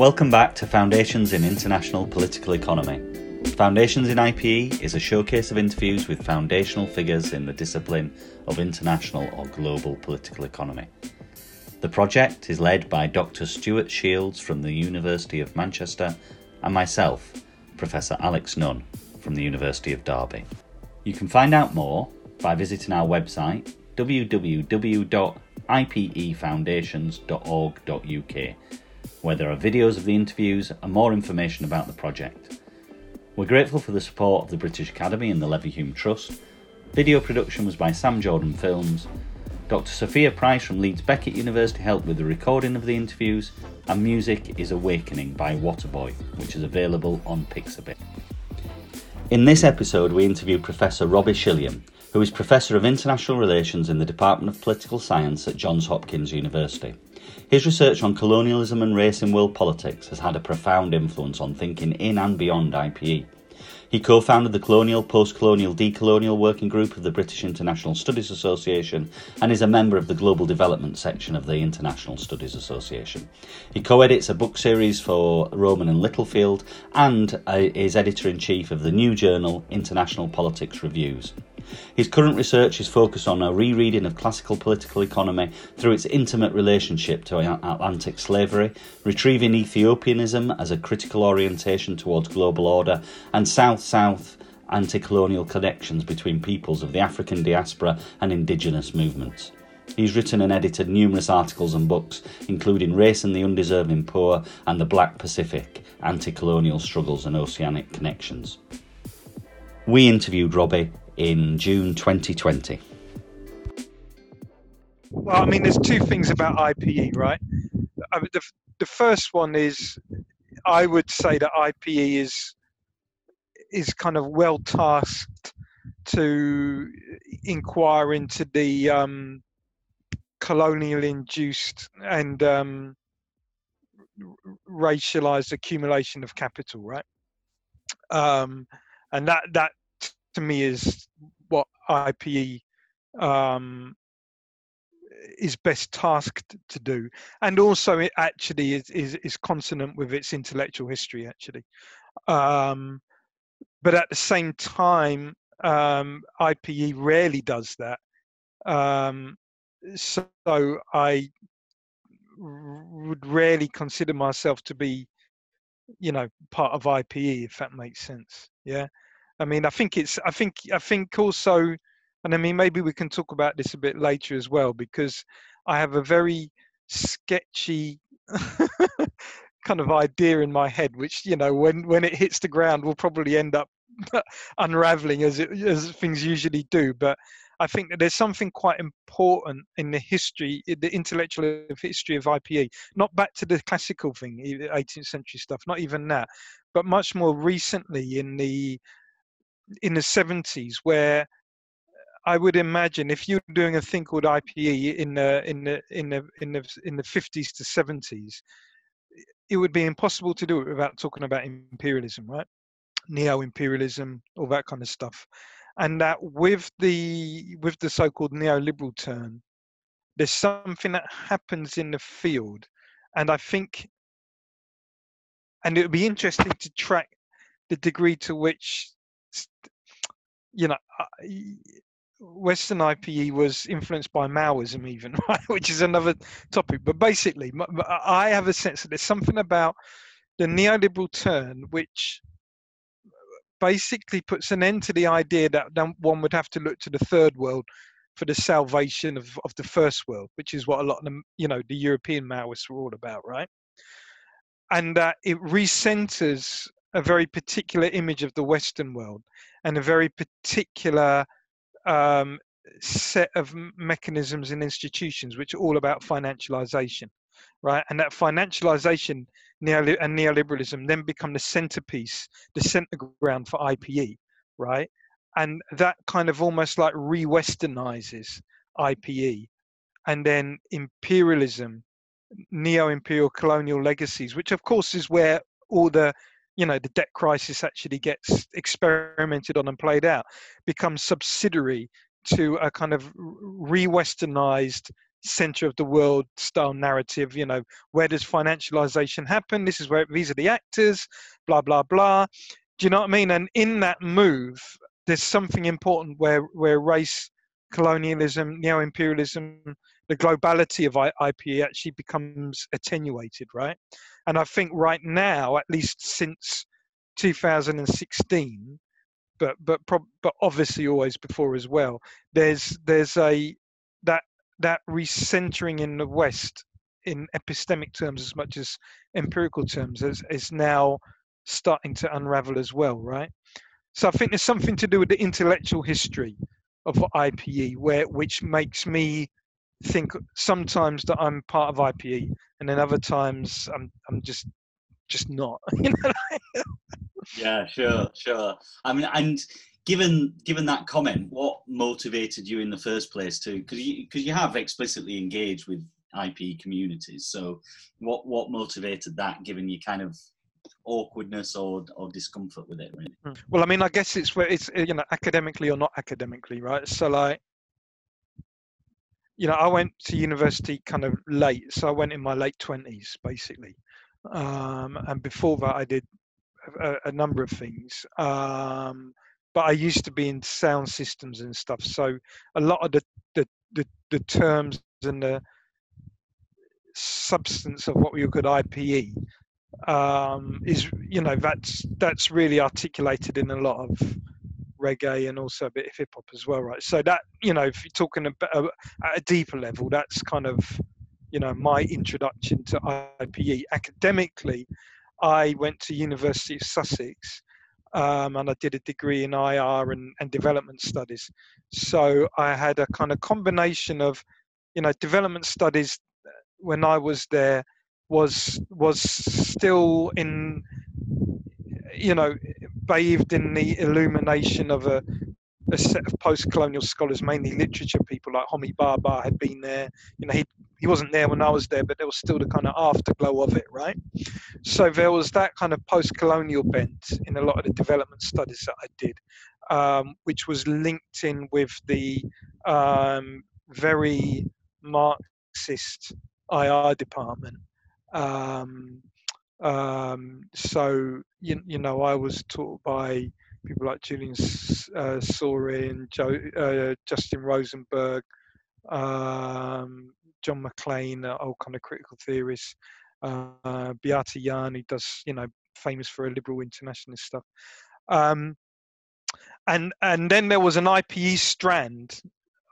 Welcome back to Foundations in International Political Economy. Foundations in IPE is a showcase of interviews with foundational figures in the discipline of international or global political economy. The project is led by Dr. Stuart Shields from the University of Manchester and myself, Professor Alex Nunn from the University of Derby. You can find out more by visiting our website www.ipefoundations.org.uk where there are videos of the interviews and more information about the project. We're grateful for the support of the British Academy and the Leverhulme Trust. Video production was by Sam Jordan Films. Dr. Sophia Price from Leeds Beckett University helped with the recording of the interviews, and music is Awakening by Waterboy, which is available on Pixabay. In this episode, we interviewed Professor Robbie Shilliam, who is Professor of International Relations in the Department of Political Science at Johns Hopkins University. His research on colonialism and race in world politics has had a profound influence on thinking in and beyond IPE. He co founded the Colonial, Post Colonial, Decolonial Working Group of the British International Studies Association and is a member of the Global Development section of the International Studies Association. He co edits a book series for Rowman and Littlefield and uh, is editor in chief of the new journal International Politics Reviews. His current research is focused on a rereading of classical political economy through its intimate relationship to Atlantic slavery, retrieving Ethiopianism as a critical orientation towards global order, and South South anti colonial connections between peoples of the African diaspora and indigenous movements. He's written and edited numerous articles and books, including Race and the Undeserving Poor and the Black Pacific Anti Colonial Struggles and Oceanic Connections. We interviewed Robbie in June 2020? Well, I mean, there's two things about IPE, right? I mean, the, the first one is I would say that IPE is is kind of well tasked to inquire into the um, colonial induced and um, racialized accumulation of capital, right? Um, and that that to me is what IPE um, is best tasked to do, and also it actually is is, is consonant with its intellectual history actually. Um, but at the same time, um, IPE rarely does that. Um, so I would rarely consider myself to be, you know, part of IPE if that makes sense. Yeah. I mean, I think it's, I think, I think also, and I mean, maybe we can talk about this a bit later as well, because I have a very sketchy kind of idea in my head, which, you know, when, when it hits the ground will probably end up unraveling as it, as things usually do. But I think that there's something quite important in the history, the intellectual history of IPE, not back to the classical thing, 18th century stuff, not even that, but much more recently in the in the 70s where uh, I would imagine if you're doing a thing called IPE in the in the in the in the in the 50s to 70s, it would be impossible to do it without talking about imperialism, right? Neo-imperialism, all that kind of stuff, and that with the with the so-called neoliberal turn, there's something that happens in the field, and I think, and it would be interesting to track the degree to which you know, Western IPE was influenced by Maoism, even, right? which is another topic. But basically, I have a sense that there's something about the neoliberal turn which basically puts an end to the idea that one would have to look to the third world for the salvation of, of the first world, which is what a lot of the, you know, the European Maoists were all about, right? And that uh, it recenters a very particular image of the Western world and a very particular um, set of mechanisms and institutions which are all about financialization right? And that financialization and neoliberalism then become the centerpiece the center ground for ipe right? And that kind of almost like re-westernizes ipe and then imperialism neo-imperial colonial legacies which of course is where all the you know the debt crisis actually gets experimented on and played out becomes subsidiary to a kind of re-westernized center of the world style narrative. You know, where does financialization happen? This is where these are the actors, blah blah blah. Do you know what I mean? And in that move, there's something important where where race, colonialism, neo imperialism, the globality of IP actually becomes attenuated, right? And I think right now, at least since 2016, but but but obviously always before as well. There's there's a that that recentering in the West in epistemic terms as much as empirical terms is, is now starting to unravel as well, right? So I think there's something to do with the intellectual history of IPE, where which makes me think sometimes that I'm part of IPE, and then other times I'm I'm just just not. You yeah, sure, sure. I mean, and given given that comment, what motivated you in the first place to because you because you have explicitly engaged with IP communities. So, what what motivated that? Given your kind of awkwardness or or discomfort with it, really. Hmm. Well, I mean, I guess it's where it's you know academically or not academically, right? So like. You know, I went to university kind of late, so I went in my late twenties, basically. Um, and before that, I did a, a number of things. Um, but I used to be in sound systems and stuff. So a lot of the the, the, the terms and the substance of what we could IPE um, is, you know, that's that's really articulated in a lot of reggae and also a bit of hip hop as well, right? So that, you know, if you're talking about uh, at a deeper level, that's kind of, you know, my introduction to IPE. Academically, I went to University of Sussex um, and I did a degree in IR and, and development studies. So I had a kind of combination of, you know, development studies uh, when I was there was was still in, you know, bathed in the illumination of a, a set of post-colonial scholars, mainly literature people like Homi Bhabha had been there. You know, he he wasn't there when I was there, but there was still the kind of afterglow of it, right? So there was that kind of post-colonial bent in a lot of the development studies that I did, um, which was linked in with the um, very Marxist IR department. Um, um, so you, you know, I was taught by people like Julian uh, Saurin, Joe, uh, Justin Rosenberg, um, John McLean, old kind of critical theorists, uh, Beate who does, you know, famous for a liberal internationalist stuff. Um, and and then there was an IPE strand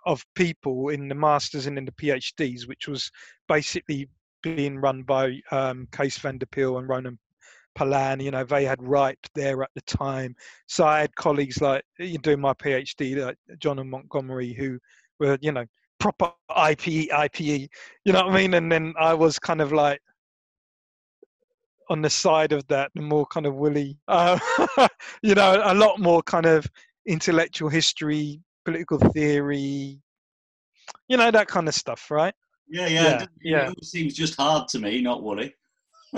of people in the masters and in the PhDs, which was basically being run by um, Kees van der Pijl and Ronen Palan. You know, they had right there at the time. So I had colleagues like doing my PhD, like John and Montgomery, who were, you know, proper IPE, IPE, you know what I mean? And then I was kind of like on the side of that, the more kind of woolly, uh, you know, a lot more kind of intellectual history, political theory, you know, that kind of stuff, right? Yeah, yeah, yeah. It, yeah. it seems just hard to me, not woolly.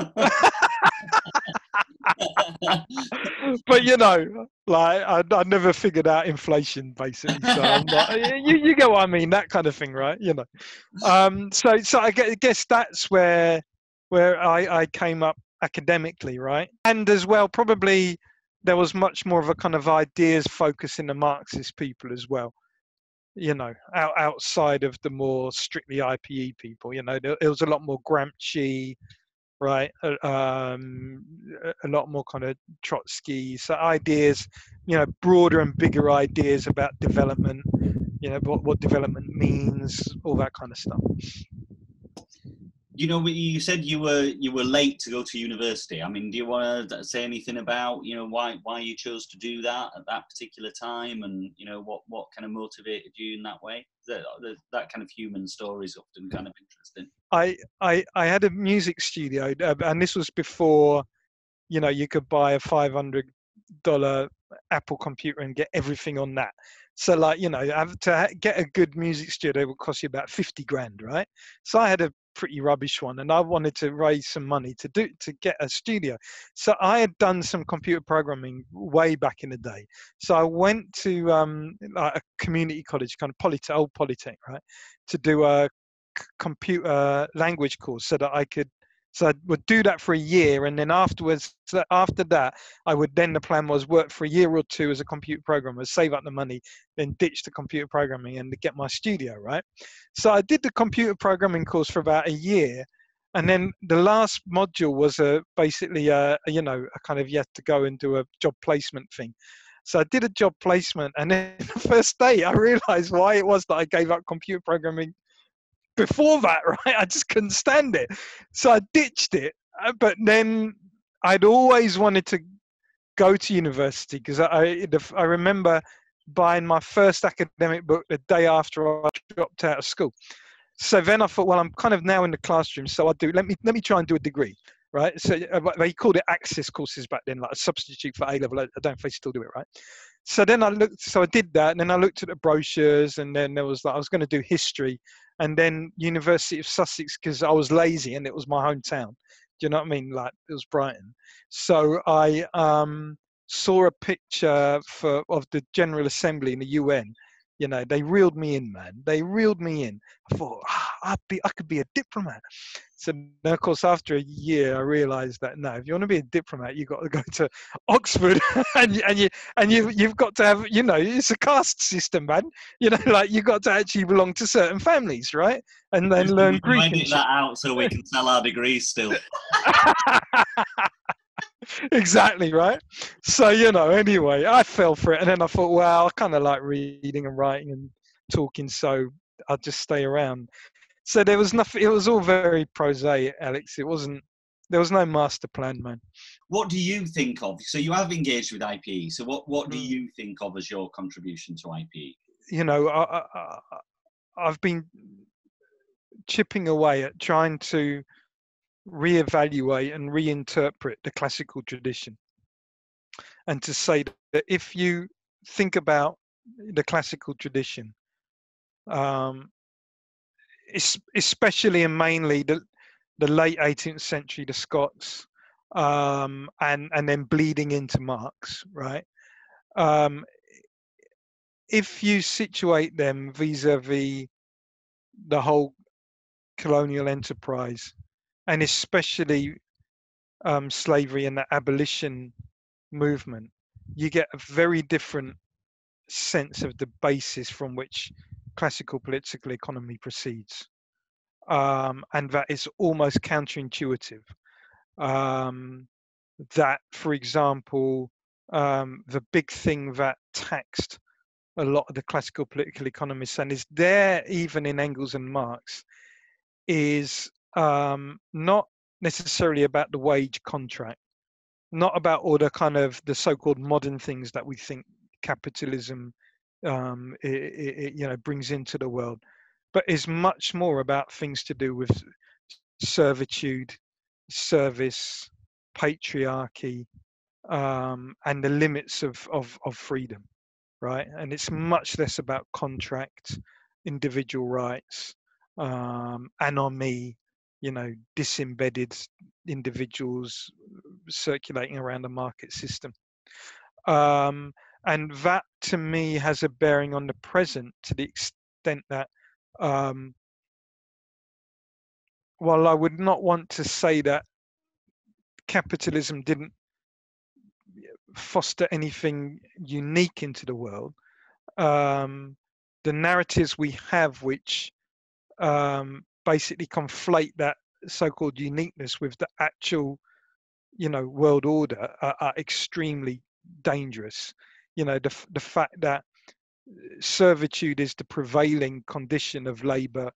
but you know, like I, I never figured out inflation basically. So I'm not, you you get what I mean, that kind of thing, right? You know. Um, so so I guess that's where where I, I came up academically, right? And as well, probably there was much more of a kind of ideas focus in the Marxist people as well. You know, out, outside of the more strictly IPE people, you know, there, it was a lot more Gramsci, right? Uh, um, a lot more kind of Trotsky, so ideas, you know, broader and bigger ideas about development, you know, what, what development means, all that kind of stuff. You know, you said you were you were late to go to university. I mean, do you want to say anything about you know why why you chose to do that at that particular time, and you know what what kind of motivated you in that way? That that kind of human story is often kind of interesting. I I I had a music studio, uh, and this was before, you know, you could buy a five hundred dollar Apple computer and get everything on that. So like you know, to get a good music studio would cost you about fifty grand, right? So I had a pretty rubbish one and i wanted to raise some money to do to get a studio. So i had done some computer programming way back in the day. So i went to um, like a community college kind of polytech old polytech right to do a computer language course so that I could so I would do that for a year, and then afterwards, after that, I would then the plan was work for a year or two as a computer programmer, save up the money, then ditch the computer programming and get my studio right. So I did the computer programming course for about a year, and then the last module was a basically a, you know a kind of had to go and do a job placement thing. So I did a job placement, and then the first day I realized why it was that I gave up computer programming before that, right? I just couldn't stand it. So I ditched it. Uh, but then I'd always wanted to go to university because I, I remember buying my first academic book the day after I dropped out of school. So then I thought, well, I'm kind of now in the classroom, so I do. Let me let me try and do a degree, right? So uh, they called it access courses back then, like a substitute for A level. I don't if they still do it, right? So then I looked, so I did that, and then I looked at the brochures, and then there was like I was going to do history, and then University of Sussex because I was lazy and it was my hometown. Do you know what I mean? Like it was Brighton. So I um, saw a picture for of the General Assembly in the UN. You know, they reeled me in, man. They reeled me in. I thought ah, I'd be, I could be a diplomat. So then, of course, after a year, I realised that no, if you want to be a diplomat, you've got to go to Oxford, and and you and you you've got to have you know it's a caste system, man. You know, like you've got to actually belong to certain families, right? And then learn Greek. Edit that out so we can sell our degrees still. exactly right. So you know, anyway, I fell for it, and then I thought, well, I kind of like reading and writing and talking, so I'll just stay around so there was nothing. It was all very prosaic, Alex. It wasn't. There was no master plan, man. What do you think of? So you have engaged with IPE. So what what do hmm. you think of as your contribution to IPE? You know, I, I, I've been chipping away at trying to reevaluate and reinterpret the classical tradition, and to say that if you think about the classical tradition, um, especially and mainly the the late 18th century, the Scots, um, and and then bleeding into Marx, right? Um, if you situate them vis-a-vis the whole colonial enterprise, and especially um, slavery and the abolition movement, you get a very different sense of the basis from which classical political economy proceeds. Um, and that is almost counterintuitive. Um, that, for example, um, the big thing that taxed a lot of the classical political economists and is there even in Engels and Marx is um, not necessarily about the wage contract, not about all the kind of the so-called modern things that we think capitalism um, it, it, you know brings into the world, but is much more about things to do with servitude, service, patriarchy, um, and the limits of, of, of freedom, right? And it's much less about contract, individual rights, um, anomie, you know, disembedded individuals circulating around the market system. Um, and that to me has a bearing on the present to the extent that um, while I would not want to say that capitalism didn't foster anything unique into the world, um, the narratives we have, which um, basically conflate that so-called uniqueness with the actual, you know, world order, are, are extremely dangerous. You know the the fact that uh, servitude is the prevailing condition of labor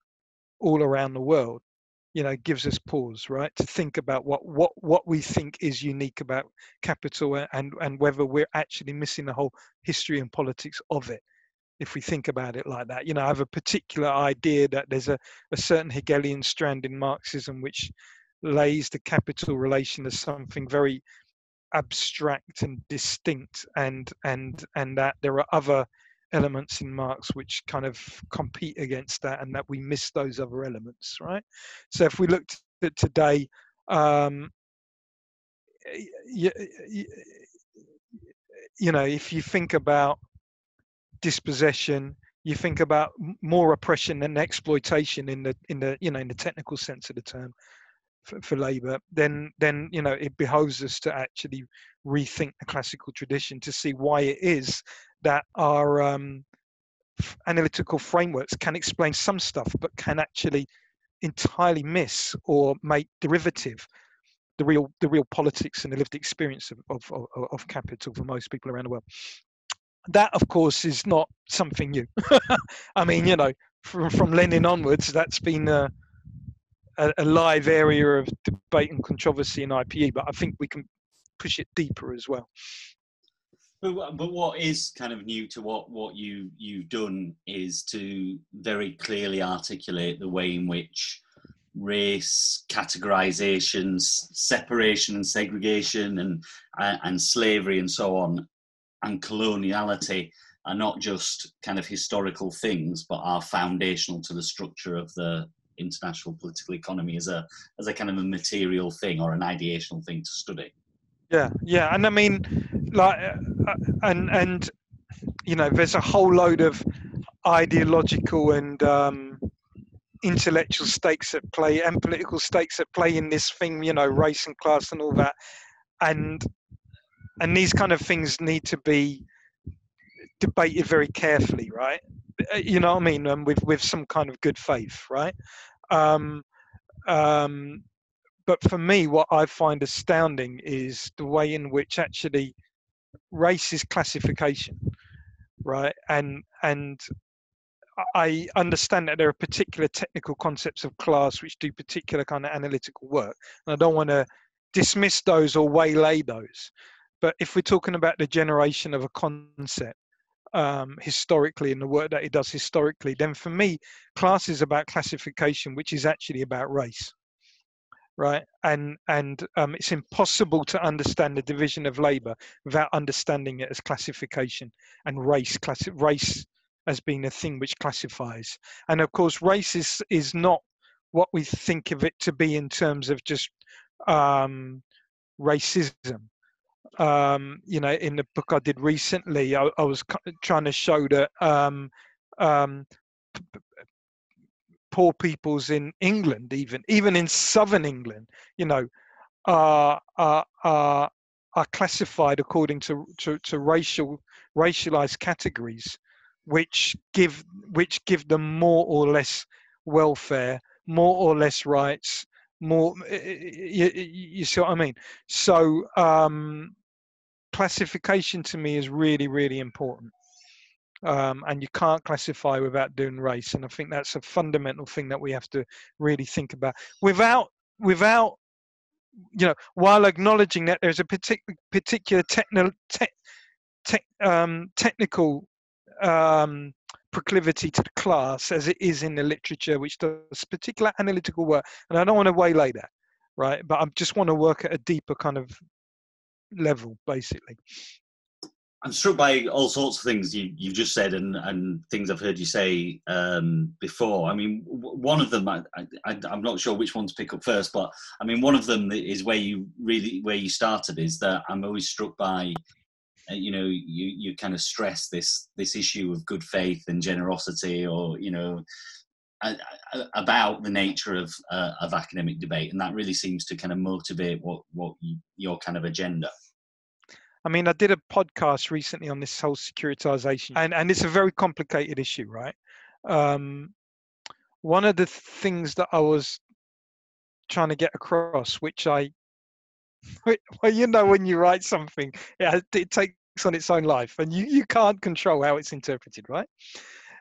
all around the world you know gives us pause right to think about what what what we think is unique about capital and and whether we're actually missing the whole history and politics of it if we think about it like that you know i have a particular idea that there's a, a certain hegelian strand in marxism which lays the capital relation as something very abstract and distinct and and and that there are other elements in Marx which kind of compete against that and that we miss those other elements right? So if we looked at today um you, you know if you think about dispossession you think about more oppression and exploitation in the in the you know in the technical sense of the term for, for labor then then you know it behoves us to actually rethink the classical tradition to see why it is that our um, analytical frameworks can explain some stuff but can actually entirely miss or make derivative the real the real politics and the lived experience of, of, of, of capital for most people around the world that of course is not something new. I mean you know from from lenin onwards that's been a, a, a, live area of debate and controversy in ipe but i think we can push it deeper as well. But, but what is kind of new to what what you you've done is to very clearly articulate the way in which race categorizations separation and segregation and uh, and slavery and so on and coloniality are not just kind of historical things, but are foundational to the structure of the international political economy as a as a kind of a material thing or an ideational thing to study. Yeah, yeah, and I mean, like, uh, and and you know, there's a whole load of ideological and um, intellectual stakes at play and political stakes at play in this thing. You know, race and class and all that, and and these kind of things need to be debated very carefully, right? Uh, you know what I mean? With with some kind of good faith, right? Um, um, but for me, what I find astounding is the way in which actually race is classification, right? And and I understand that there are particular technical concepts of class which do particular kind of analytical work, and I don't want to dismiss those or waylay those. But if we're talking about the generation of a concept um, historically and the work that it does historically, then for me, class is about classification, which is actually about race, right? And and um, it's impossible to understand the division of labour without understanding it as classification and race. Class race as being a thing which classifies, and of course, race is is not what we think of it to be in terms of just um, racism um, you know, in the book I did recently, I, I was trying to show that um, um, poor peoples in England, even even in southern England, you know, are are are, are classified according to, to, to racial racialized categories, which give which give them more or less welfare, more or less rights, more you, you, see what i mean? So um classification to me is really, really important. Um, and you can't classify without doing race. And I think that's a fundamental thing that we have to really think about. Without, without, you know, while acknowledging that there's a particular particular techno, te, te, um, technical um, proclivity to the class as it is in the literature, which does particular analytical work. And I don't want to waylay that, right? But I just want to work at a deeper kind of level, basically. I'm struck by all sorts of things you, you've just said and, and things I've heard you say um, before. I mean, one of them, I, I'm not sure which one to pick up first, but I mean, one of them is where you really, where you started is that I'm always struck by, uh, you know, you, you kind of stress this, this issue of good faith and generosity or, you know, about the nature of uh, of academic debate, and that really seems to kind of motivate what what you, your kind of agenda. I mean, I did a podcast recently on this whole securitization, and, and it's a very complicated issue, right? Um, one of the things that I was trying to get across, which I, well, you know, when you write something, it, it takes on its own life, and you, you can't control how it's interpreted, right?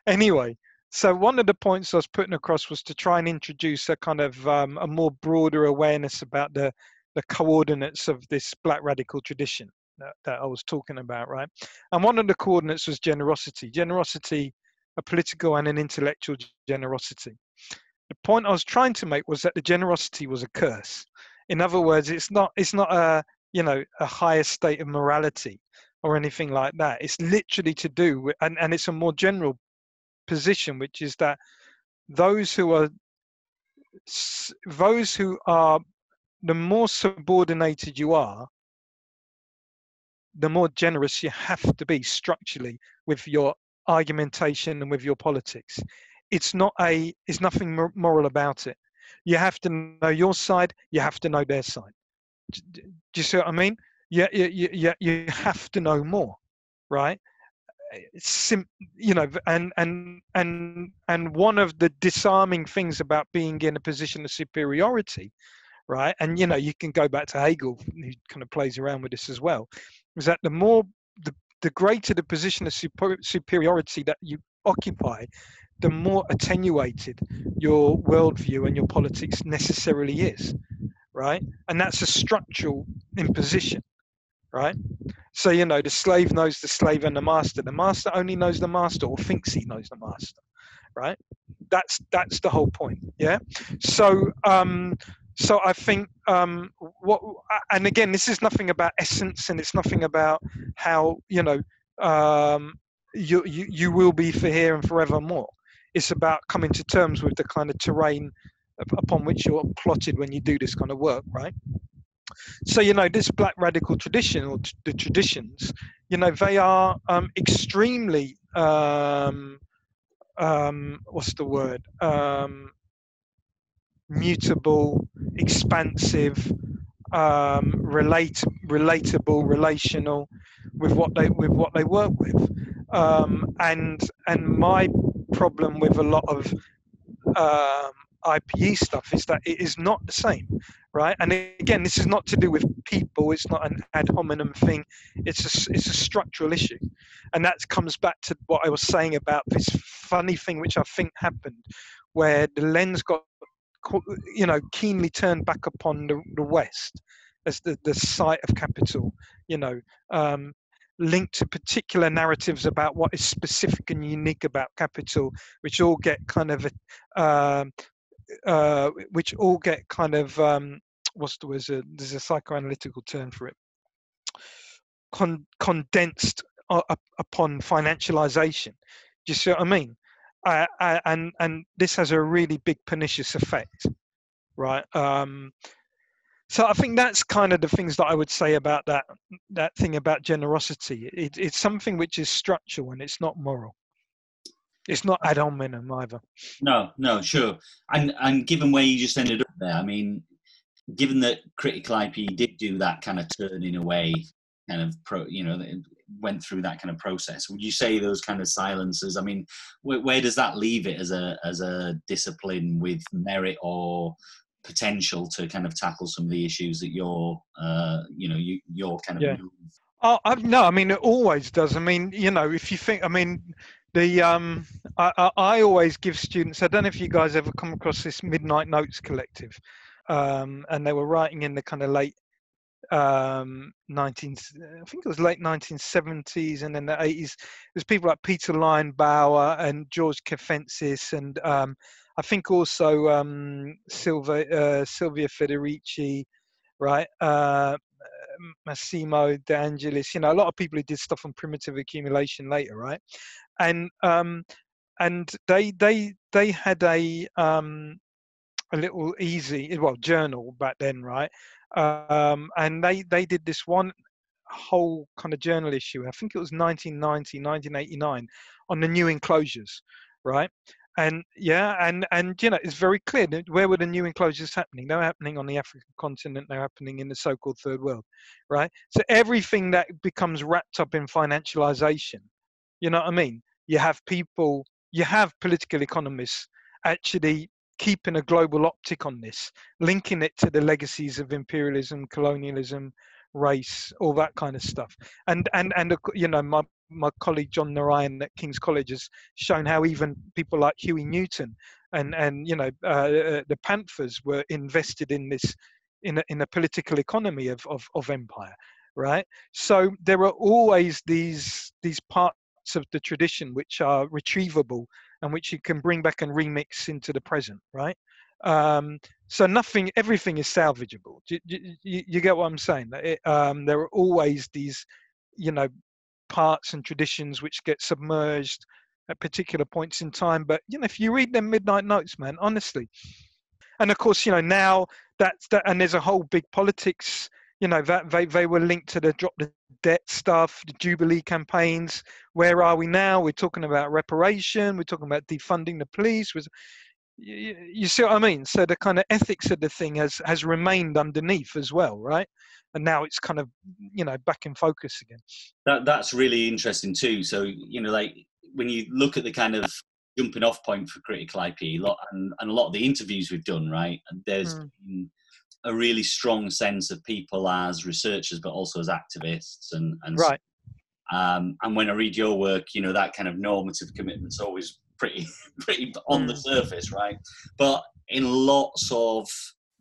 Anyway, so one of the points I was putting across was to try and introduce a kind of um, a more broader awareness about the the coordinates of this black radical tradition that, that I was talking about, right? And one of the coordinates was generosity. Generosity, a political and an intellectual generosity. The point I was trying to make was that the generosity was a curse. In other words, it's not it's not a you know a higher state of morality or anything like that. It's literally to do with, and, and it's a more general position, which is that those who are those who are the more subordinated you are, the more generous you have to be structurally with your argumentation and with your politics. It's not a. It's nothing moral about it. You have to know your side. You have to know their side. Do you see what I mean? Yeah, you, you, you have to know more, right? Sim, you know, and and and and one of the disarming things about being in a position of superiority, right? And you know, you can go back to Hegel, who kind of plays around with this as well, is that the more the the greater the position of super, superiority that you occupy, the more attenuated your worldview and your politics necessarily is, right? And that's a structural imposition, right? So, you know, the slave knows the slave and the master. The master only knows the master or thinks he knows the master, right? That's that's the whole point, yeah? So, um, so I think um, what, and again, this is nothing about essence, and it's nothing about how you know um, you, you you will be for here and forevermore. It's about coming to terms with the kind of terrain upon which you're plotted when you do this kind of work, right? So you know this black radical tradition or t- the traditions, you know they are um, extremely um, um, what's the word um, mutable, expansive, um, relate, relatable, relational with what they with what they work with. Um, and and my problem with a lot of um, IPE stuff is that it is not the same, right? And again, this is not to do with people. It's not an ad hominem thing. It's a it's a structural issue, and that comes back to what I was saying about this funny thing which I think happened, where the lens got you know, keenly turned back upon the, the West as the, the site of capital, you know, um, linked to particular narratives about what is specific and unique about capital, which all get kind of, uh, uh, which all get kind of, um, what's the word? There's a psychoanalytical term for it. Con- condensed uh, upon financialization. Do you see what I mean? And and this has a really big pernicious effect, right? Um, so I think that's kind of the things that I would say about that that thing about generosity. It, it's something which is structural and it's not moral. It's not ad hominem either. No, no, sure. And and given where you just ended up there, I mean, given that critical IP did do that kind of turning away, kind of pro, you know, went through that kind of process would you say those kind of silences i mean where, where does that leave it as a as a discipline with merit or potential to kind of tackle some of the issues that you're uh you know you you're kind of yeah. Oh, I, no, I mean it always does. I mean, you know, if you think, I mean, the um, I, I, I always give students. I don't know if you guys ever come across this Midnight Notes Collective, um, and they were writing in the kind of late um 19 i think it was late 1970s and then the 80s there's people like peter linebaugh and george Caffentzis and um i think also um silva uh, silvia federici right uh massimo de angelis you know a lot of people who did stuff on primitive accumulation later right? And um and they they they had a um a little easy well journal back then right um, and they they did this one whole kind of journal issue. I think it was 1990, 1989, on the new enclosures, right? And yeah, and and you know, it's very clear where were the new enclosures happening? They were happening on the African continent. They're happening in the so-called third world, right? So everything that becomes wrapped up in financialization, you know what I mean? You have people, you have political economists actually keeping a global optic on this, linking it to the legacies of imperialism, colonialism, race, all that kind of stuff. And and and you know, my my colleague John Narayan at King's College has shown how even people like Huey Newton and and you know uh, uh, the Panthers were invested in this in a, in a political economy of, of of empire, right? So there are always these these parts of the tradition which are retrievable and which you can bring back and remix into the present, right? Um, so nothing, everything is salvageable. You, you, you get what I'm saying? It, um, there are always these, you know, parts and traditions which get submerged at particular points in time. But you know, if you read them midnight notes, man, honestly, and of course, you know, now that's that, and there's a whole big politics. You know that they, they were linked to the drop the debt stuff, the Jubilee campaigns. Where are we now? We're talking about reparation. We're talking about defunding the police. You, you see what I mean? So the kind of ethics of the thing has has remained underneath as well, right? And now it's kind of you know back in focus again. That that's really interesting too. So you know, like when you look at the kind of jumping off point for critical IP, a lot and, and a lot of the interviews we've done, right? And there's mm. been a really strong sense of people as researchers, but also as activists, and and right. Um, and when I read your work, you know that kind of normative commitment's always pretty pretty on the surface, right? But in lots of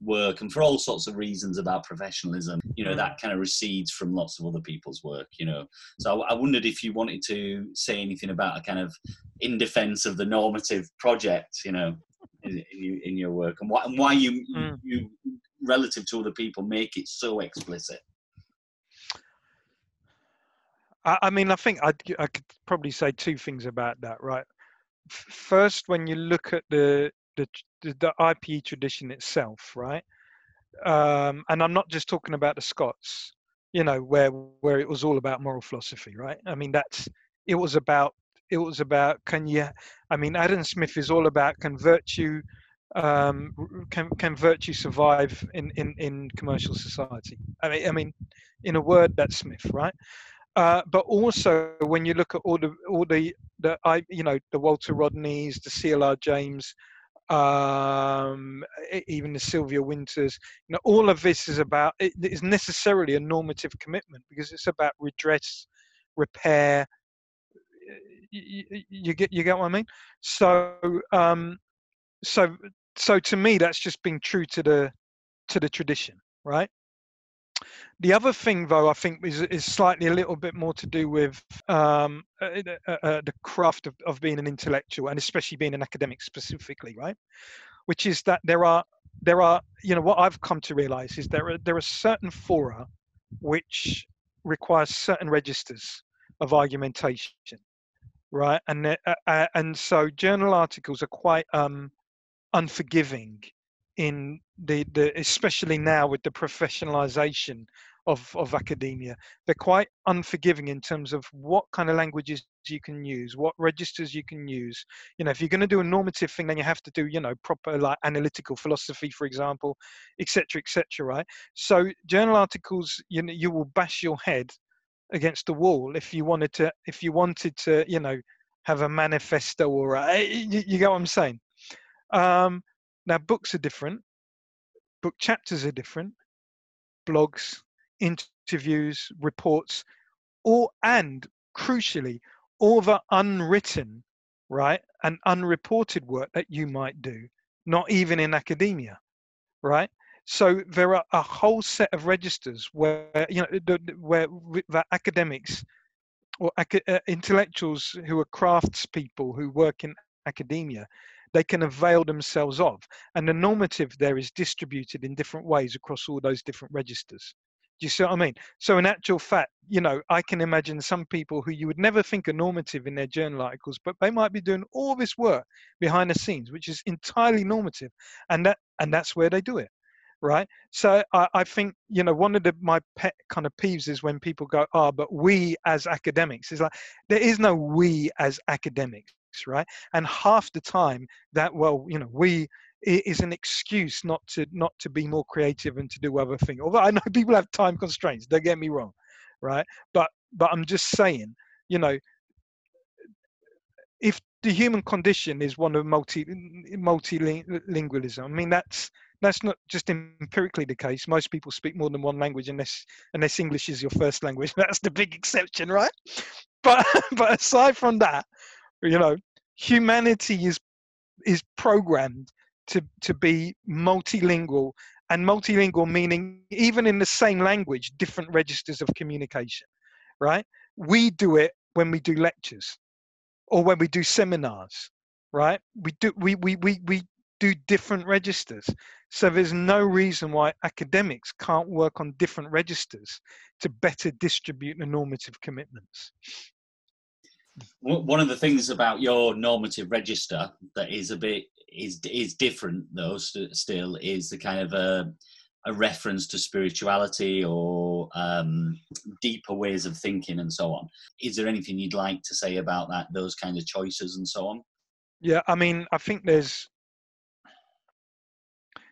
work and for all sorts of reasons about professionalism you know mm. that kind of recedes from lots of other people's work you know so I, I, wondered if you wanted to say anything about a kind of in defense of the normative project you know in, in, in your work and why, and why you, mm. you relative to other people make it so explicit I, mean i think I'd, i could probably say two things about that right first when you look at the the, the IPE tradition itself, right? Um, and I'm not just talking about the Scots, you know, where where it was all about moral philosophy, right? I mean, that's it was about it was about can you? I mean, Adam Smith is all about can virtue um, can can virtue survive in, in in commercial society? I mean, I mean, in a word, that's Smith, right? Uh, but also when you look at all the all the the I you know the Walter Rodneys, the CLR James, um, even the Sylvia Wynters, You know, all of this is about it is necessarily a normative commitment because it's about redress, repair. You, you get you get what I mean. So um, so so to me, that's just being true to the to the tradition, right? The other thing, though, I think is, is slightly a little bit more to do with um, uh, uh, uh, the craft of, of being an intellectual, and especially being an academic specifically, right? Which is that there are there are you know what I've come to realize is there are there are certain fora which require certain registers of argumentation, right? And uh, uh, and so journal articles are quite um, unforgiving in the, the especially now with the professionalization of, of academia. They're quite unforgiving in terms of what kind of languages you can use, what registers you can use. You know, if you're going to do a normative thing, then you have to do, you know, proper like analytical philosophy, for example, etc., etc. right? So journal articles, you know, you will bash your head against the wall if you wanted to, if you wanted to, you know, have a manifesto or a, you, you get what I'm saying. Um, now, books are different. Book chapters are different. Blogs, interviews, reports, all and crucially, all the unwritten, right, and unreported work that you might do, not even in academia, right? So there are a whole set of registers where you know where academics or uh, intellectuals who are craftspeople who work in academia they can avail themselves of. And the normative there is distributed in different ways across all those different registers. Do you see what I mean? So, in actual fact, you know, I can imagine some people who you would never think are normative in their journal articles, but they might be doing all this work behind the scenes, which is entirely normative, and that and that's where they do it, right? So, I, I think you know one of the my pet kind of peeves is when people go, "Ah, oh, but we as academics," is like there is no we as academics right? And half the time that well you know we is an excuse not to not to be more creative and to do other things although i know people have time constraints don't get me wrong right? But but i'm just saying you know if the human condition is one of multi multilingualism i mean that's that's not just empirically the case. Most people speak more than one language unless unless english is your first language. That's the big exception right? But but aside from that you know humanity is is programmed to to be multilingual and multilingual meaning even in the same language different registers of communication right? We do it when we do lectures or when we do seminars right? We do we we we, we do different registers. So there's no reason why academics can't work on different registers to better distribute the normative commitments one of the things about your normative register that is a bit is is different though st- still is the kind of uh, a reference to spirituality or um, deeper ways of thinking and so on. Is there anything you'd like to say about that, those kind of choices and so on? Yeah, I mean, I think there's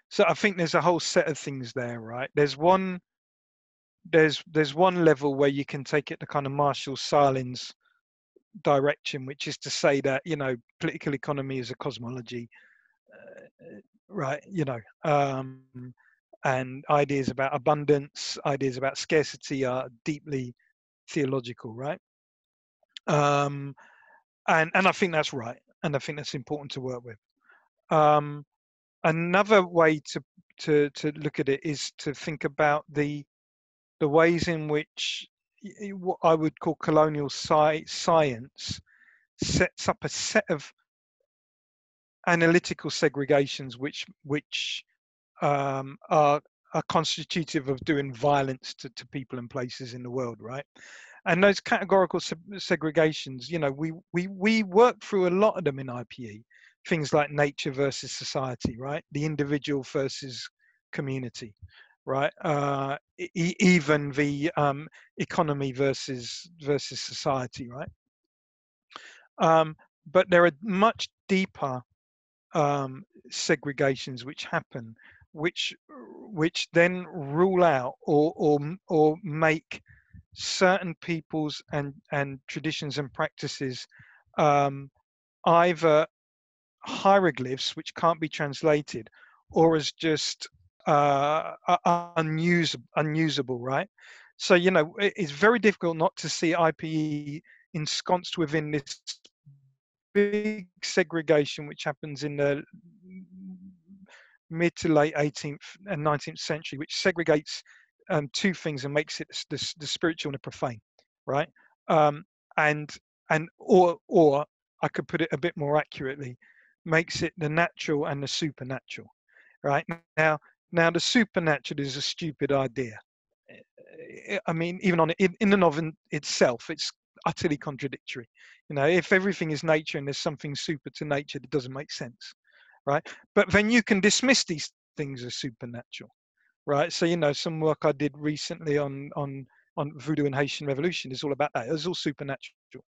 so I think there's a whole set of things there, right? There's one there's there's one level where you can take it to kind of Marshall Sahlins direction, which is to say that you know political economy is a cosmology, uh, right? You know, um, and ideas about abundance, ideas about scarcity are deeply theological, right? Um, and and I think that's right, and I think that's important to work with. Um, another way to to to look at it is to think about the the ways in which what I would call colonial sci- science sets up a set of analytical segregations which which um, are are constitutive of doing violence to, to people and places in the world, right? And those categorical se- segregations, you know, we we we work through a lot of them in IPE. Things like nature versus society, right? The individual versus community, right? Uh, e- even the um, economy versus versus society, right? Um, but there are much deeper um, segregations which happen, which which then rule out or or or make certain peoples and and traditions and practices um, either hieroglyphs which can't be translated or as just uh, unusable, unusable, right? So you know it's very difficult not to see IPE ensconced within this big segregation which happens in the mid to late 18th and 19th century, which segregates um, two things and makes it the, the spiritual and the profane, right? Um, and and or or I could put it a bit more accurately, makes it the natural and the supernatural, right? Now now the supernatural is a stupid idea. Eh, I mean, even on in, in and of itself, it's utterly contradictory. You know, if everything is nature and there's something super to nature, that doesn't make sense, right? But then you can dismiss these things as supernatural, right? So you know, some work I did recently on on on voodoo and Haitian revolution is all about that. It's all supernatural,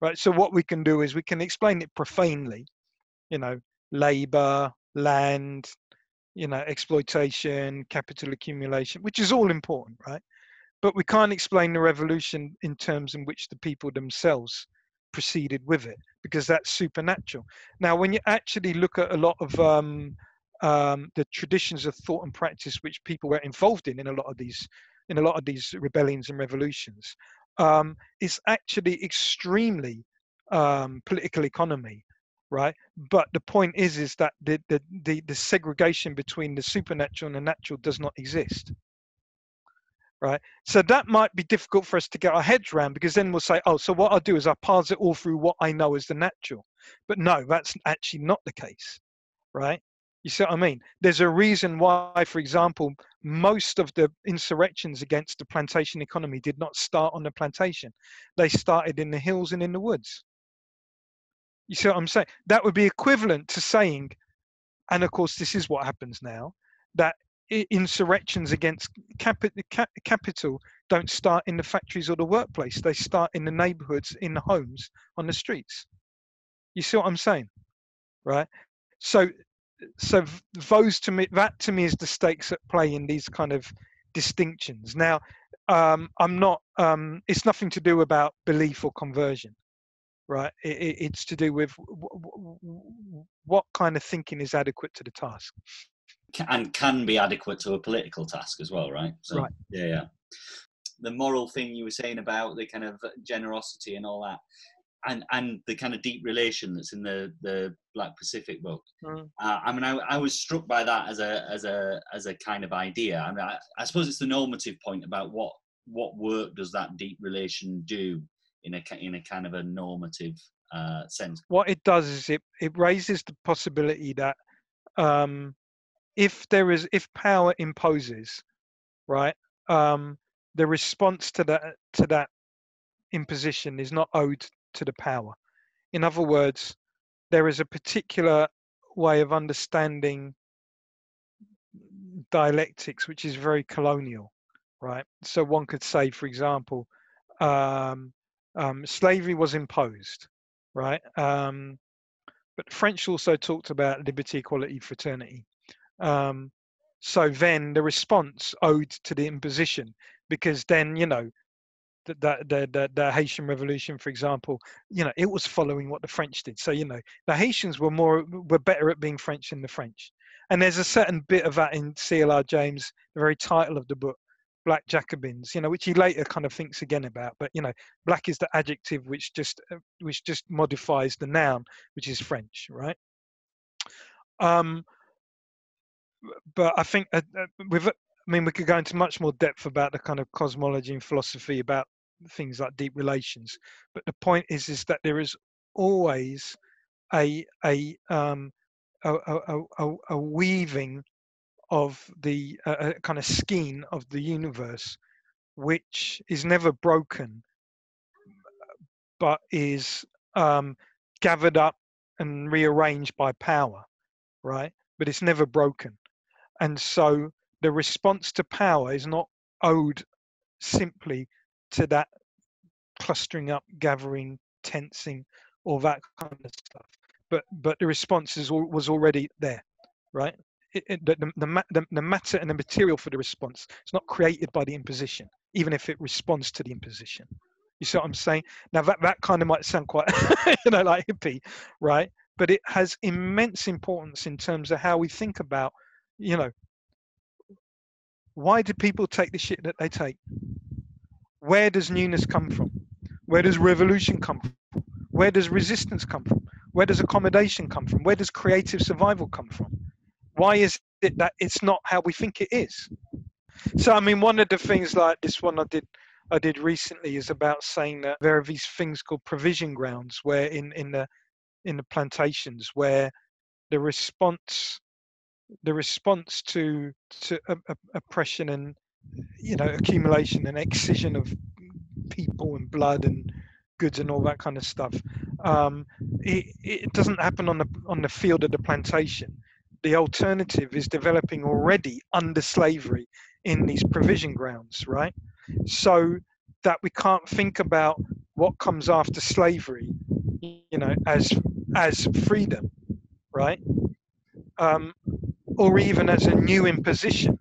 right? So what we can do is we can explain it profanely, you know, labor, land, you know, exploitation, capital accumulation, which is all important, right? But we can't explain the revolution in terms in which the people themselves proceeded with it because that's supernatural. Now, when you actually look at a lot of um, um, the traditions of thought and practice which people were involved in in a lot of these in a lot of these rebellions and revolutions, um, it's actually extremely um, political economy, right? But the point is, is that the, the the the segregation between the supernatural and the natural does not exist right? So that might be difficult for us to get our heads around because then we'll say, oh, so what I'll do is I'll parse it all through what I know as the natural. But no, that's actually not the case, right? You see what I mean? There's a reason why, for example, most of the insurrections against the plantation economy did not start on the plantation. They started in the hills and in the woods. You see what I'm saying? That would be equivalent to saying, and of course, this is what happens now, that insurrections against capital don't start in the factories or the workplace. They start in the neighborhoods, in the homes, on the streets. You see what I'm saying, right? So, so those to me, that to me is the stakes at play in these kind of distinctions. Now, um, I'm not. Um, it's nothing to do about belief or conversion, right? It, it's to do with what kind of thinking is adequate to the task and can be adequate to a political task as well, right? So, right. Yeah, yeah. The moral thing you were saying about the kind of generosity and all that, and and the kind of deep relation that's in the the Black Pacific book. Mm. Uh, I mean, I, I was struck by that as a as a as a kind of idea. I mean, I, I suppose it's the normative point about what what work does that deep relation do in a in a kind of a normative uh, sense. What it does is it it raises the possibility that um, if there is if power imposes right um the response to that to that imposition is not owed to the power in other words there is a particular way of understanding dialectics which is very colonial, right? So one could say, for example, um, um, slavery was imposed, right? Um, but French also talked about liberty, equality, fraternity. Um, so then the response owed to the imposition, because then you know the, the the the Haitian Revolution, for example, you know, it was following what the French did. So you know, the Haitians were more were better at being French than the French. And there's a certain bit of that in C.L.R. James, the very title of the book, Black Jacobins, you know, which he later kind of thinks again about. But you know, black is the adjective which just uh, which just modifies the noun, which is French, right? Um, but I think uh, uh with I mean, we could go into much more depth about the kind of cosmology and philosophy about things like deep relations. But the point is, is that there is always a a um, a, a, a, a weaving of the uh, kind of skein of the universe, which is never broken, but is um, gathered up and rearranged by power, right? But it's never broken, and so the response to power is not owed simply to that clustering up, gathering, tensing, all that kind of stuff. But but the response is, was already there, right? The, the, the, the matter and the material for the response. It's not created by the imposition, even if it responds to the imposition. You see what I'm saying? Now that that kind of might sound quite, you know, like hippie, right? But it has immense importance in terms of how we think about, you know, why do people take the shit that they take? Where does newness come from? Where does revolution come from? Where does resistance come from? Where does accommodation come from? Where does creative survival come from? Why is it that it's not how we think it is? So I mean, one of the things like this one I did I did recently is about saying that there are these things called provision grounds where in in the in the plantations where the response the response to to oppression and you know accumulation and excision of people and blood and goods and all that kind of stuff um, it, it doesn't happen on the on the field of the plantation the alternative is developing already under slavery in these provision grounds right so that we can't think about what comes after slavery you know as as freedom right um, or even as a new imposition,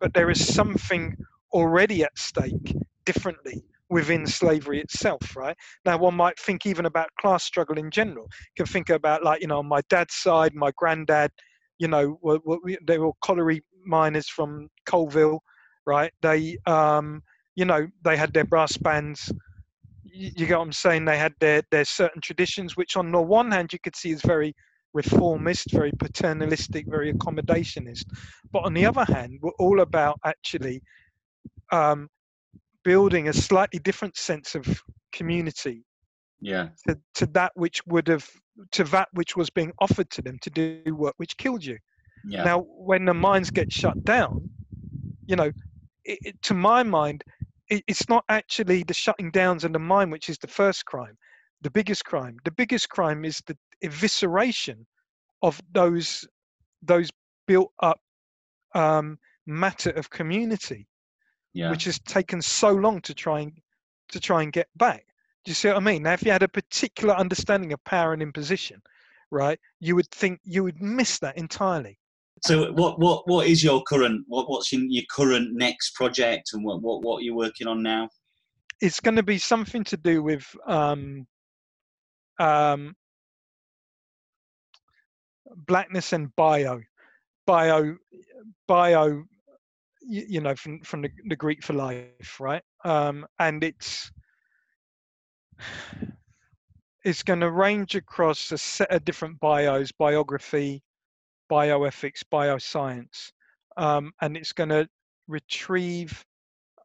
but there is something already at stake differently within slavery itself, right? Now, one might think even about class struggle in general. You can think about, like, you know, on my dad's side, my granddad, you know, they were colliery miners from Coalville, right? They, um, you know, they had their brass bands. You, you get what I'm saying? They had their, their certain traditions, which on the one hand you could see is very reformist, very paternalistic, very accommodationist. But on the other hand, we're all about actually um, building a slightly different sense of community. Yeah. To, to that which would have to that which was being offered to them to do work which killed you. Yeah. Now, when the mines get shut down, you know, it, it, to my mind, it, it's not actually the shutting downs of the mine which is the first crime the biggest crime. The biggest crime is the evisceration of those those built up um, matter of community, yeah. which has taken so long to try and to try and get back. Do you see what I mean? Now, if you had a particular understanding of power and imposition, right, you would think you would miss that entirely. So, what what what is your current what what's your, your current next project, and what what what are you working on now? It's going to be something to do with um, um, blackness and bio, bio, bio. You, know, from from the, the Greek for life, right? Um, and it's it's going to range across a set of different bios: biography, bioethics, bioscience, um, and it's going to retrieve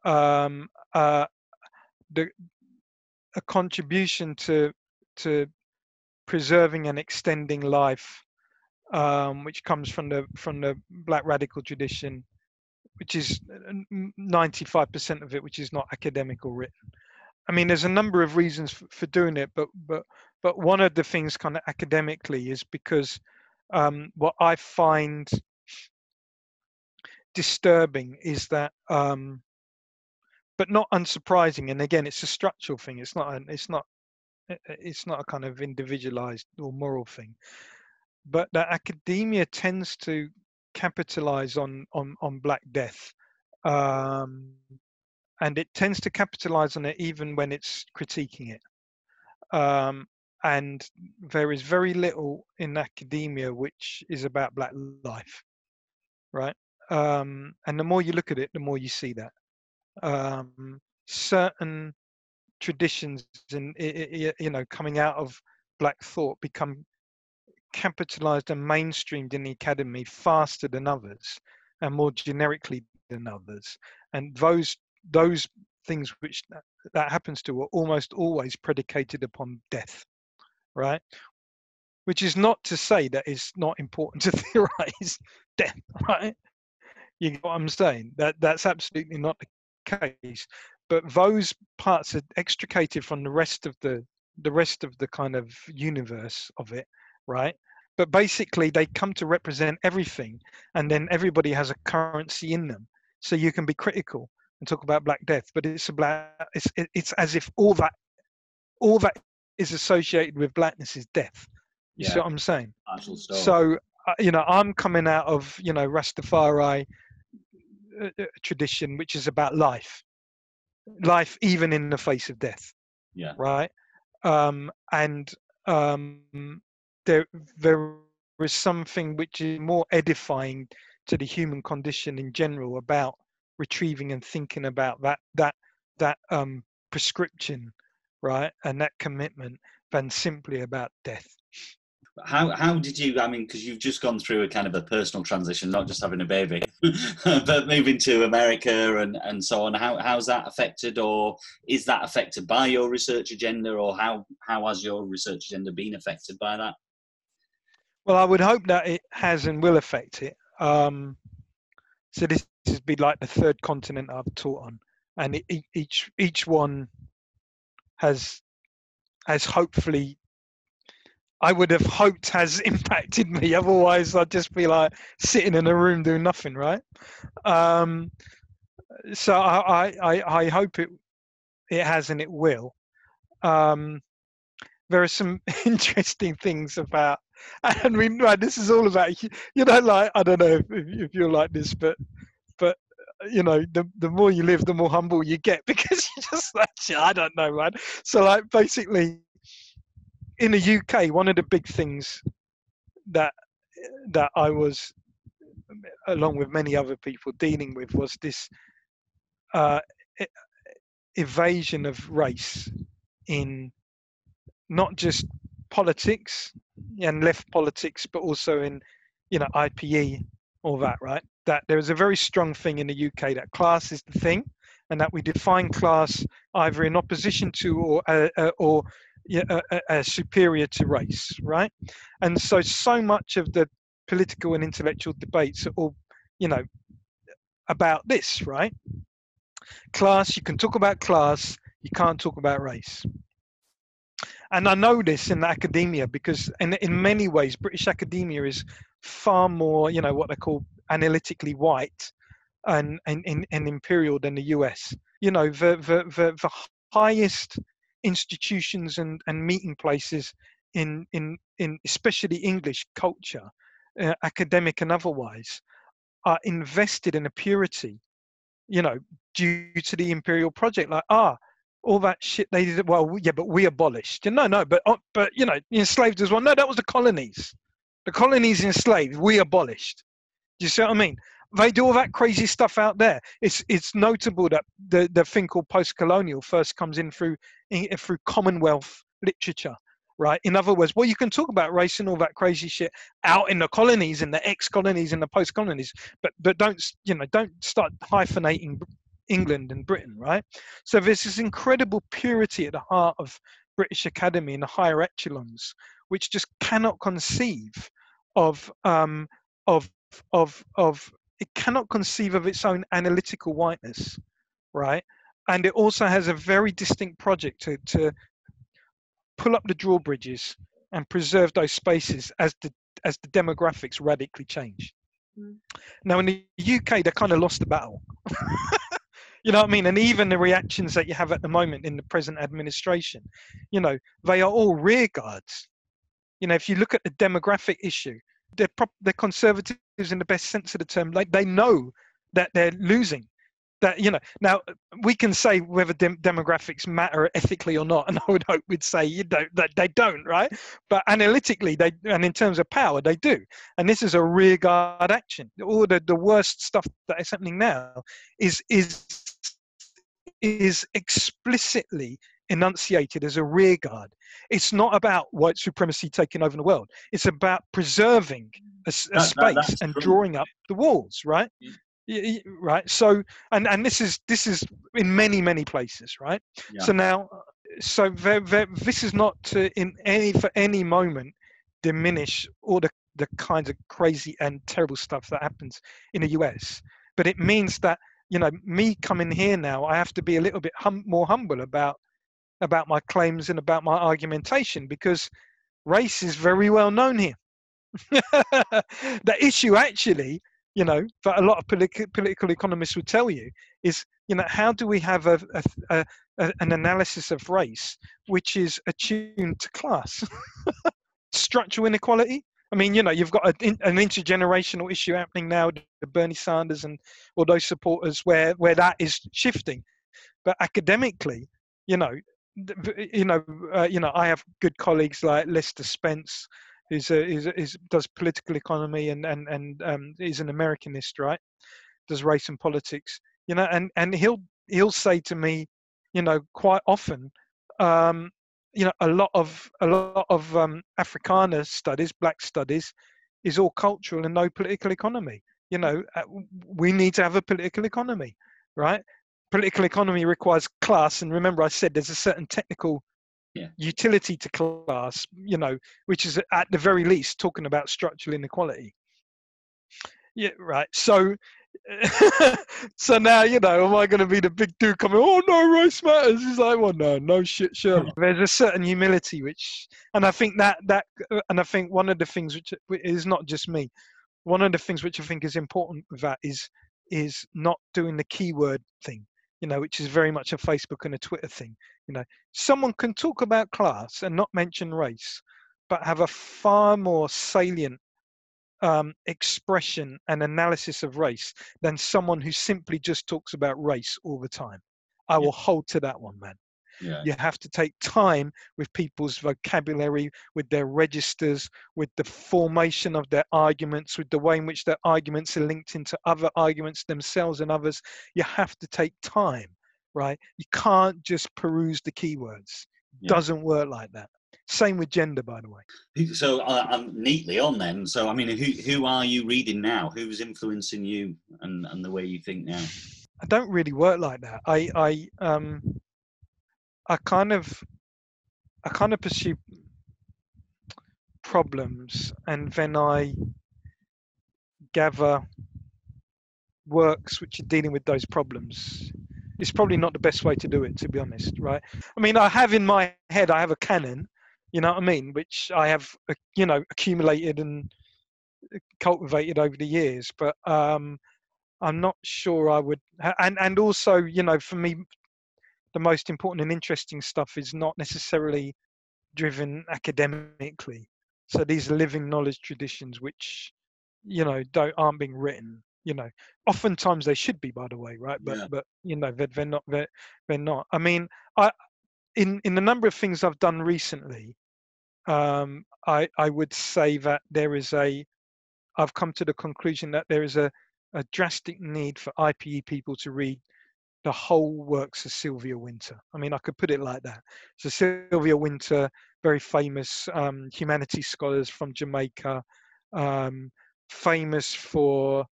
um, uh, the a contribution to to preserving and extending life, um, which comes from the from the Black radical tradition, which is 95% of it, which is not academic or written. I mean, there's a number of reasons for, for doing it, but but but one of the things, kind of academically, is because um, what I find disturbing is that um, but not unsurprising and again it's a structural thing it's not an, it's not it's not a kind of individualized or moral thing but that academia tends to capitalize on on on black death um, and it tends to capitalize on it even when it's critiquing it. Um, and there is very little in academia which is about black life right? Um, and the more you look at it the more you see that. Um, certain traditions and you know coming out of black thought become capitalized and mainstreamed in the academy faster than others and more generically than others. And those those things which that happens to are almost always predicated upon death right? Which is not to say that it's not important to theorize death right? You know what i'm saying? That that's absolutely not the case. But those parts are extricated from the rest of the the rest of the kind of universe of it right? But basically they come to represent everything and then everybody has a currency in them. So you can be critical and talk about black death but it's about it's it's as if all that all that is associated with blackness is death. You yeah. see what i'm saying? So uh, you know i'm coming out of you know rastafari uh, uh, tradition which is about life. Life even in the face of death. Yeah. Right? Um and um there there is something which is more edifying to the human condition in general about retrieving and thinking about that that that um prescription right and that commitment than simply about death how how did you? I mean, because you've just gone through a kind of a personal transition, not just having a baby, but moving to America and and so on. How how's that affected, or is that affected by your research agenda, or how how has your research agenda been affected by that? Well, I would hope that it has and will affect it. Um, so this has been like the third continent I've taught on, and it, each each one has has hopefully I would have hoped has impacted me. Otherwise, I'd just be like sitting in a room doing nothing, right? Um, so I, I, I hope it it has and it will. Um, there are some interesting things about, and we right, this is all about you know, like I don't know if, if you're like this, but you know, the the more you live, the more humble you get because you're just like, I don't know, man. So like basically in the UK, one of the big things that that I was, along with many other people, dealing with was this uh, evasion of race in not just politics and left politics, but also in you know IPE, all that, right? That there is a very strong thing in the UK that class is the thing, and that we define class either in opposition to or uh, uh, or uh, uh, superior to race, right? And so, so much of the political and intellectual debates are all, you know, about this, right? Class, you can talk about class, you can't talk about race. And I know this in academia because, in, in many ways, British academia is far more, you know, what they call analytically white and, and, and, and imperial than the US. You know, the, the, the, the highest institutions and, and meeting places in, in, in especially English culture, uh, academic and otherwise, are invested in a purity, you know, due to the imperial project. Like, ah, all that shit they did. Well, yeah, but we abolished. No, no, but uh, but you know, enslaved as well. No, that was the colonies. The colonies enslaved. We abolished. Do you see what I mean? they do all that crazy stuff out there. It's it's notable that the the thing called post-colonial first comes in through in, through Commonwealth literature, right? In other words, well, you can talk about race and all that crazy shit out in the colonies and the ex-colonies and the post-colonies, but but don't you know don't start hyphenating England and Britain, right? So there's this incredible purity at the heart of British Academy and the higher echelons, which just cannot conceive of um, of of of it cannot conceive of its own analytical whiteness, right? And it also has a very distinct project to, to pull up the drawbridges and preserve those spaces as the as the demographics radically change. Mm. Now in the UK, they kind of lost the battle. you know what I mean? And even the reactions that you have at the moment in the present administration, you know, they are all rear guards. You know, if you look at the demographic issue, they're, prop- they're conservatives in the best sense of the term. Like they know that they're losing that you know now we can say whether dem- demographics matter ethically or not and i would hope we'd say you don't that they don't right but analytically they and in terms of power they do and this is a rearguard action all the, the worst stuff that is happening now is is is explicitly enunciated as a rearguard it's not about white supremacy taking over the world. It's about preserving a, a that, space that, and true. drawing up the walls right? Mm. Yeah right? So and and this is this is in many many places right? Yeah. so now so they're, they're, this is not to in any for any moment diminish all the the kinds of crazy and terrible stuff that happens in the us but it means that you know me coming here now i have to be a little bit hum, more humble about about my claims and about my argumentation because race is very well known here the issue actually you know, that a lot of political political economists would tell you is, you know, how do we have a, a, a an analysis of race which is attuned to class, structural inequality? I mean, you know, you've got a, an intergenerational issue happening now, the Bernie Sanders and all those supporters, where where that is shifting. But academically, you know, you know, uh, you know, I have good colleagues like Lester Spence, is a, is, is does political economy and and and um, is an Americanist, right? Does race and politics, you know, and and he'll he'll say to me, you know, quite often, um, you know, a lot of a lot of um, Africana studies, black studies, is all cultural and no political economy. You know, uh, we need to have a political economy, right? Political economy requires class, and remember, I said there's a certain technical yeah. utility to class, you know, which is at the very least talking about structural inequality. Yeah, right. So, so now you know, am I going to be the big dude coming? Oh no, race matters. He's like, well, no, no shit, sure. Hmm. There's a certain humility which, and I think that that, and I think one of the things which is not just me. One of the things which I think is important with that is is not doing the keyword thing you know, which is very much a Facebook and a Twitter thing. You know, someone can talk about class and not mention race, but have a far more salient um, expression and analysis of race than someone who simply just talks about race all the time. I will hold to that one, man. Yeah. You have to take time with people's vocabulary, with their registers, with the formation of their arguments, with the way in which their arguments are linked into other arguments themselves and others. You have to take time, right? You can't just peruse the keywords. Yeah. Doesn't work like that. Same with gender, by the way. So uh, I'm neatly on then. So I mean, who who are you reading now? Who's influencing you and and the way you think now? I don't really work like that. I I um I kind of I kind of pursue problems and then I gather works which are dealing with those problems. It's probably not the best way to do it, to be honest, right? I mean, I have in my head, I have a canon, you know what I mean, which I have, uh, you know, accumulated and uh, cultivated over the years, but um, I'm not sure I would. And and also, you know, for me, the most important and interesting stuff is not necessarily driven academically. So these living knowledge traditions, which you know don't aren't being written. You know, oftentimes they should be, by the way, right? But yeah. but you know they're, they're not they're, they're not. I mean, I in in the number of things I've done recently, um, I I would say that there is a I've come to the conclusion that there is a a drastic need for IPE people to read the whole works of Sylvia Wynter. I mean, I could put it like that. So Sylvia Wynter, very famous um, humanities scholars from Jamaica, um, famous for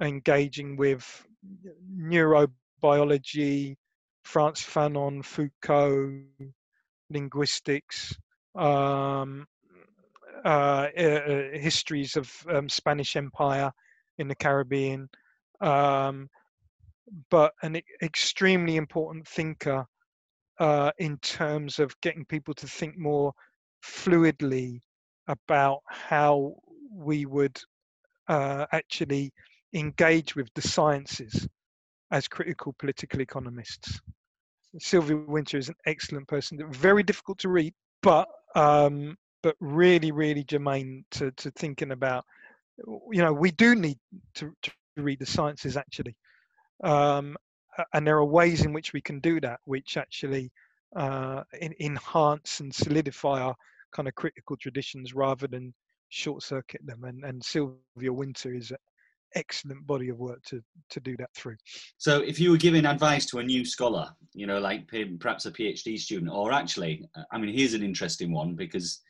engaging with neurobiology, Frantz Fanon, Foucault, linguistics, um, uh, uh, histories of um, Spanish Empire in the Caribbean. Um, but an extremely important thinker uh, in terms of getting people to think more fluidly about how we would uh, actually engage with the sciences as critical political economists. Sylvia Wynter is an excellent person, very difficult to read, but um, but really, really germane to, to thinking about. You know, we do need to, to read the sciences actually, um, and there are ways in which we can do that, which actually uh, in, enhance and solidify our kind of critical traditions rather than short circuit them. And, and Sylvia Wynter is an excellent body of work to, to do that through. So, if you were giving advice to a new scholar, you know, like perhaps a PhD student, or actually, I mean, here's an interesting one because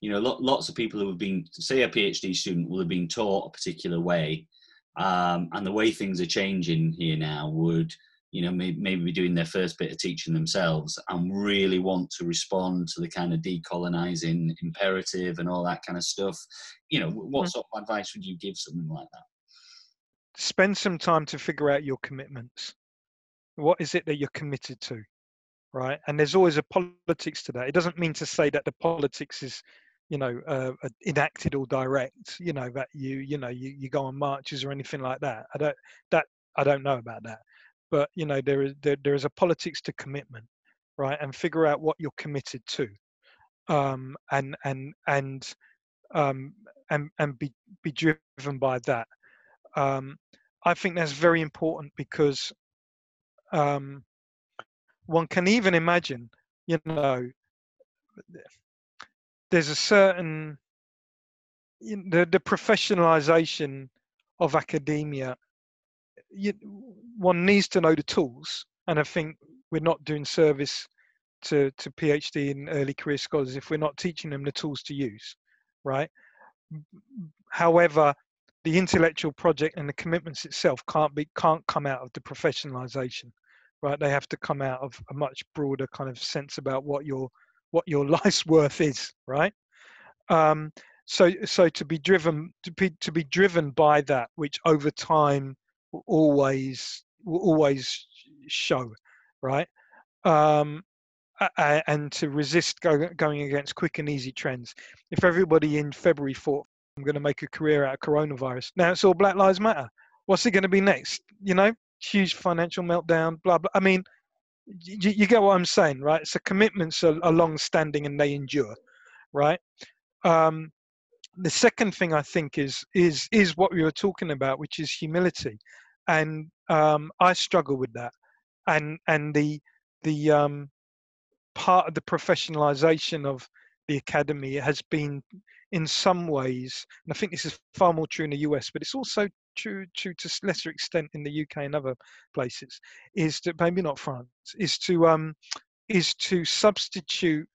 you know, lots of people who have been, say, a PhD student will have been taught a particular way, um, and the way things are changing here now would you know maybe, maybe be doing their first bit of teaching themselves and really want to respond to the kind of decolonizing imperative and all that kind of stuff. You know what mm. sort of advice would you give someone like that? Spend some time to figure out your commitments. What is it that you're committed to right? And there's always a politics to that. It doesn't mean to say that the politics is you know uh, enacted or direct you know that you you know you, you go on marches or anything like that. I don't that i don't know about that. But you know there is there, there is a politics to commitment right and figure out what you're committed to. Um, and and and um, and and be be driven by that. Um, i think that's very important because um, one can even imagine you know there's a certain you know, the, the professionalization of academia you, one needs to know the tools, and I think we're not doing service to to PhD and early career scholars if we're not teaching them the tools to use, right? However, the intellectual project and the commitments itself can't be can't come out of the professionalization, right? They have to come out of a much broader kind of sense about what your what your life's worth is, right? Um, so so to be driven to be to be driven by that, which over time will always will always show, right? Um, and to resist go, going against quick and easy trends. If everybody in February thought I'm going to make a career out of coronavirus, now it's all Black Lives Matter. What's it going to be next? You know, huge financial meltdown, blah blah. I mean, you, you get what I'm saying, right? So commitments are, are long-standing and they endure, right? Um, the second thing I think is is is what we were talking about, which is humility, and um, I struggle with that, and and the the um, part of the professionalization of the academy has been in some ways, and I think this is far more true in the US, but it's also true true to lesser extent in the UK and other places, is to maybe not France, is to um, is to substitute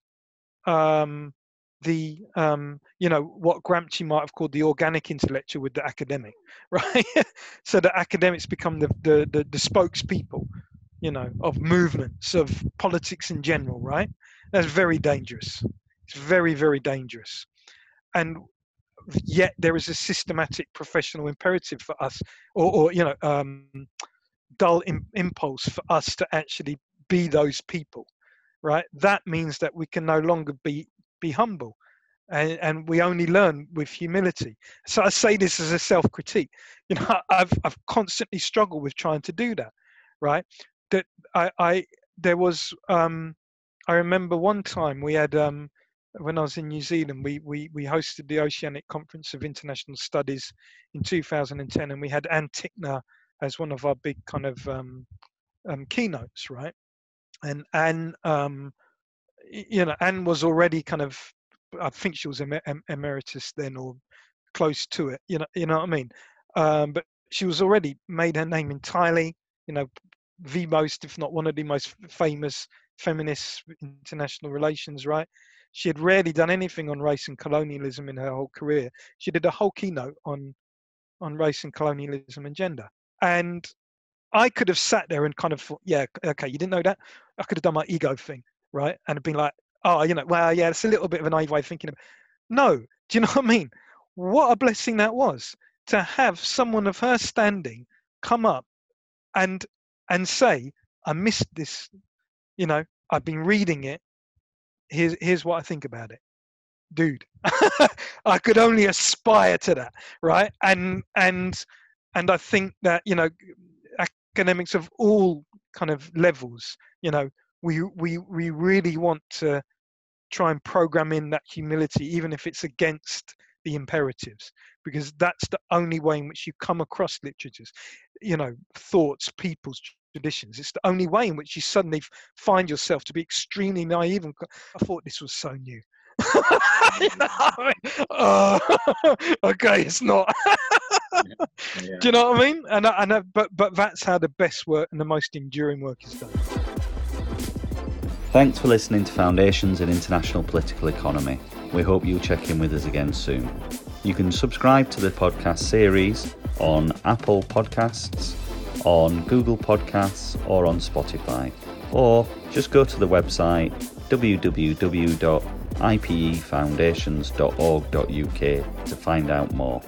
um, the um, you know what Gramsci might have called the organic intellectual with the academic, right? so the academics become the, the the the spokespeople, you know, of movements of politics in general, right? That's very dangerous. It's very very dangerous, and yet there is a systematic professional imperative for us, or, or you know, um, dull Im- impulse for us to actually be those people right? That means that we can no longer be be humble and, and we only learn with humility. So i say this as a self-critique. You know i've i've constantly struggled with trying to do that right? That i i there was um i remember one time we had um when I was in New Zealand, we, we, we hosted the Oceanic Conference of International Studies in 2010, and we had Ann Tickner as one of our big kind of um, um, keynotes, right? And Ann um, you know, Ann was already kind of, I think she was em- em- emeritus then or close to it. You know, you know what I mean. Um, but she was already made her name entirely. You know, the most, if not one of the most famous feminist international relations. Right. She had rarely done anything on race and colonialism in her whole career. She did a whole keynote on on race and colonialism and gender. And I could have sat there and kind of thought, yeah, okay, you didn't know that. I could have done my ego thing right? And been like, oh, you know, well, yeah, it's a little bit of a naive way of thinking. Of, no, do you know what I mean? What a blessing that was to have someone of her standing come up and and say, I missed this. You know, I've been reading it. Here's here's what I think about it. dude. I could only aspire to that, right? And and and I think that you know academics of all kind of levels, you know, we we we really want to try and program in that humility, even if it's against the imperatives, because that's the only way in which you come across literatures, you know, thoughts, people's traditions. It's the only way in which you suddenly find yourself to be extremely naive. And I thought this was so new. you know I mean? uh, okay, it's not. yeah. Yeah. Do you know what I mean? And I, and I, but but that's how the best work and the most enduring work is done. Thanks for listening to Foundations in International Political Economy. We hope you'll check in with us again soon. You can subscribe to the podcast series on Apple Podcasts, on Google Podcasts, or on Spotify. Or just go to the website www.ipefoundations.org.uk to find out more.